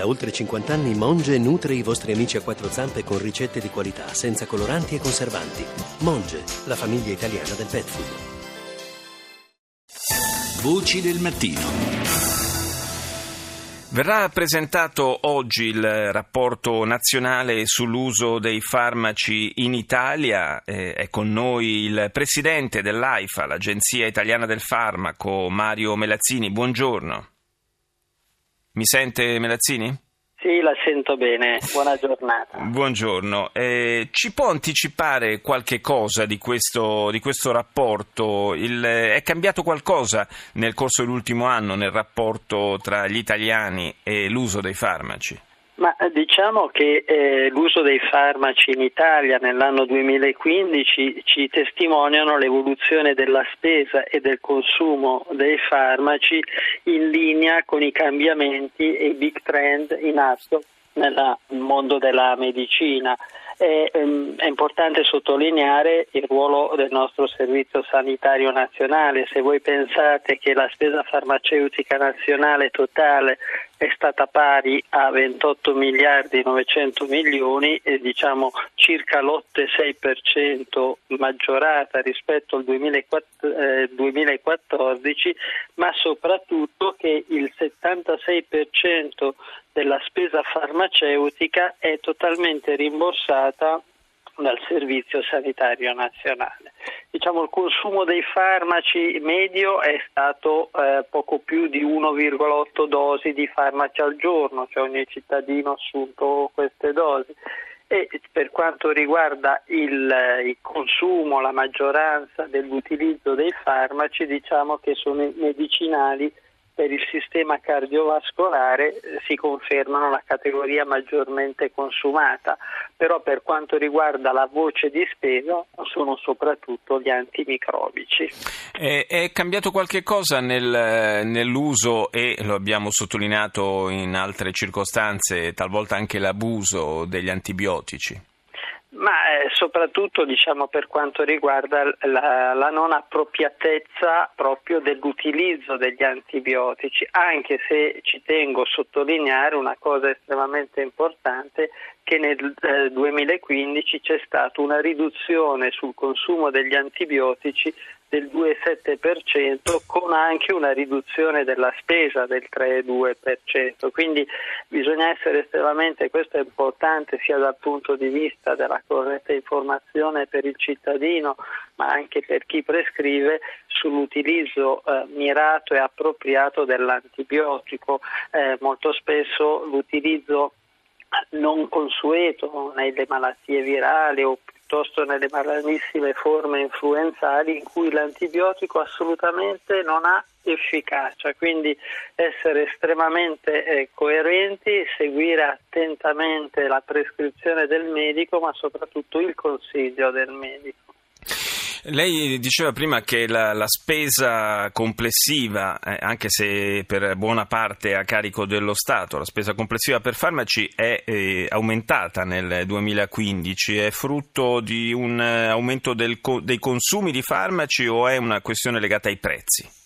Da oltre 50 anni Monge nutre i vostri amici a quattro zampe con ricette di qualità, senza coloranti e conservanti. Monge, la famiglia italiana del pet food. Voci del mattino. Verrà presentato oggi il rapporto nazionale sull'uso dei farmaci in Italia. Eh, è con noi il presidente dell'AIFA, l'Agenzia Italiana del Farmaco, Mario Melazzini. Buongiorno. Mi sente Melazzini? Sì, la sento bene. Buona giornata. Buongiorno. Eh, ci può anticipare qualche cosa di questo, di questo rapporto? Il, è cambiato qualcosa nel corso dell'ultimo anno nel rapporto tra gli italiani e l'uso dei farmaci? Ma eh, diciamo che eh, l'uso dei farmaci in Italia nell'anno 2015 ci testimoniano l'evoluzione della spesa e del consumo dei farmaci in linea con i cambiamenti e i big trend in atto nel mondo della medicina. È, ehm, è, importante sottolineare il ruolo del nostro Servizio Sanitario Nazionale. Se voi pensate che la spesa farmaceutica nazionale totale è stata pari a 28 miliardi 900 milioni e diciamo circa l'8,6% maggiorata rispetto al 2014, ma soprattutto che il 76% della spesa farmaceutica è totalmente rimborsata dal Servizio Sanitario Nazionale. Diciamo, il consumo dei farmaci medio è stato eh, poco più di 1,8 dosi di farmaci al giorno, cioè ogni cittadino ha assunto queste dosi. E per quanto riguarda il, il consumo, la maggioranza dell'utilizzo dei farmaci, diciamo che sono medicinali per il sistema cardiovascolare eh, si confermano la categoria maggiormente consumata, però per quanto riguarda la voce di spesa sono soprattutto gli antimicrobici. È, è cambiato qualche cosa nel, nell'uso e lo abbiamo sottolineato in altre circostanze, talvolta anche l'abuso degli antibiotici? Ma eh, soprattutto diciamo, per quanto riguarda la, la, non appropriatezza proprio dell'utilizzo degli antibiotici, anche se ci tengo a sottolineare una cosa estremamente importante che nel eh, 2015 c'è stata una riduzione sul consumo degli antibiotici del 2,7% con anche una riduzione della spesa del 3,2%. Quindi bisogna essere estremamente, questo è importante sia dal punto di vista della corretta informazione per il cittadino, ma anche per chi prescrive sull'utilizzo eh, mirato e appropriato dell'antibiotico. Eh, molto spesso l'utilizzo non consueto nelle malattie virali o piuttosto nelle malanissime forme influenzali in cui l'antibiotico assolutamente non ha efficacia, quindi essere estremamente eh, coerenti, seguire attentamente la prescrizione del medico, ma soprattutto il consiglio del medico. Lei diceva prima che la, la spesa complessiva, eh, anche se per buona parte a carico dello Stato, la spesa complessiva per farmaci è eh, aumentata nel 2015. È frutto di un eh, aumento del, dei consumi di farmaci o è una questione legata ai prezzi?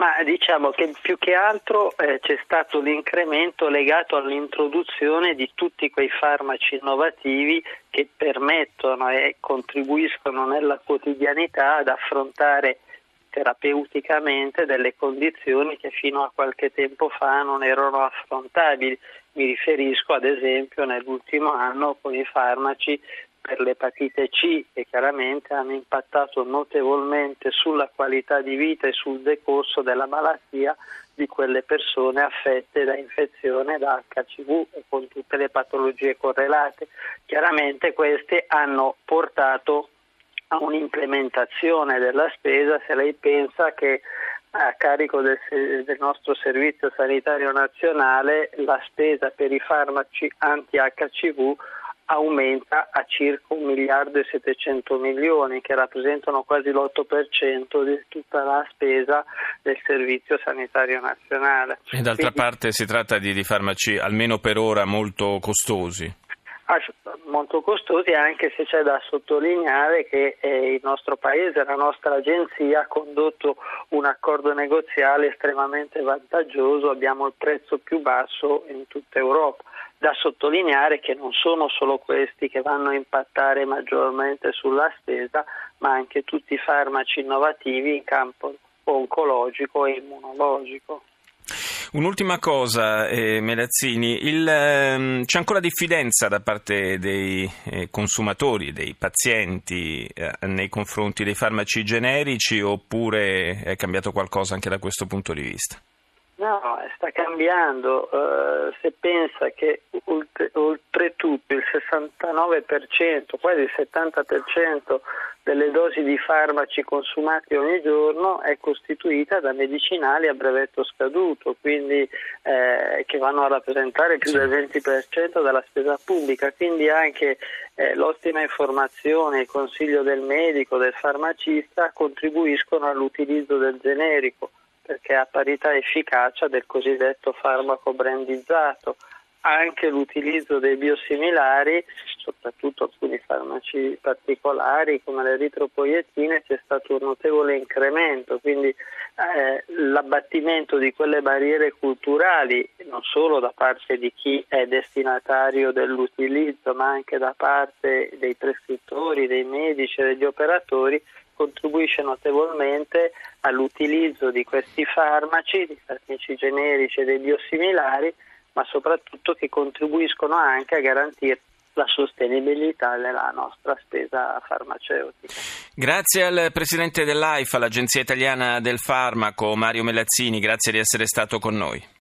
Ma diciamo che più che altro eh, c'è stato l'incremento legato all'introduzione di tutti quei farmaci innovativi che permettono e contribuiscono nella quotidianità ad affrontare terapeuticamente delle condizioni che fino a qualche tempo fa non erano affrontabili. Mi riferisco ad esempio nell'ultimo anno con i farmaci per l'epatite C che chiaramente hanno impattato notevolmente sulla qualità di vita e sul decorso della malattia di quelle persone affette da infezione da HIV e con tutte le patologie correlate. Chiaramente queste hanno portato a un'implementazione della spesa se lei pensa che a carico del, del, nostro servizio sanitario nazionale la spesa per i farmaci anti-HIV aumenta a circa 1 miliardo e 700 milioni che rappresentano quasi l'8% di tutta la spesa del Servizio Sanitario Nazionale. E d'altra Quindi, parte si tratta di, di farmaci almeno per ora molto costosi. molto costosi anche se c'è da sottolineare che eh, il nostro paese, la nostra agenzia ha condotto un accordo negoziale estremamente vantaggioso, abbiamo il prezzo più basso in tutta Europa. Da sottolineare che non sono solo questi che vanno a impattare maggiormente sulla spesa, ma anche tutti i farmaci innovativi in campo oncologico e immunologico. Un'ultima cosa, eh, Melazzini, il, ehm, c'è ancora diffidenza da parte dei eh, consumatori, dei pazienti eh, nei confronti dei farmaci generici oppure è cambiato qualcosa anche da questo punto di vista? No, sta cambiando. Uh, se pensa che oltre, oltretutto il 69%, quasi il 70% delle dosi di farmaci consumati ogni giorno è costituita da medicinali a brevetto scaduto, quindi eh, che vanno a rappresentare più del 20% della spesa pubblica, quindi anche eh, l'ottima informazione, il consiglio del medico, del farmacista contribuiscono all'utilizzo del generico perché ha parità efficacia del cosiddetto farmaco brandizzato. Anche l'utilizzo dei biosimilari, soprattutto alcuni farmaci particolari come le eritropoietine, c'è stato un notevole incremento, quindi eh, l'abbattimento di quelle barriere culturali, non solo da parte di chi è destinatario dell'utilizzo, ma anche da parte dei prescrittori, dei medici e degli operatori, contribuisce notevolmente all'utilizzo di questi farmaci, di farmaci generici e dei biosimilari, ma soprattutto che contribuiscono anche a garantire la sostenibilità della nostra spesa farmaceutica. Grazie al Presidente dell'AIFA, l'Agenzia Italiana del Farmaco, Mario Melazzini, grazie di essere stato con noi.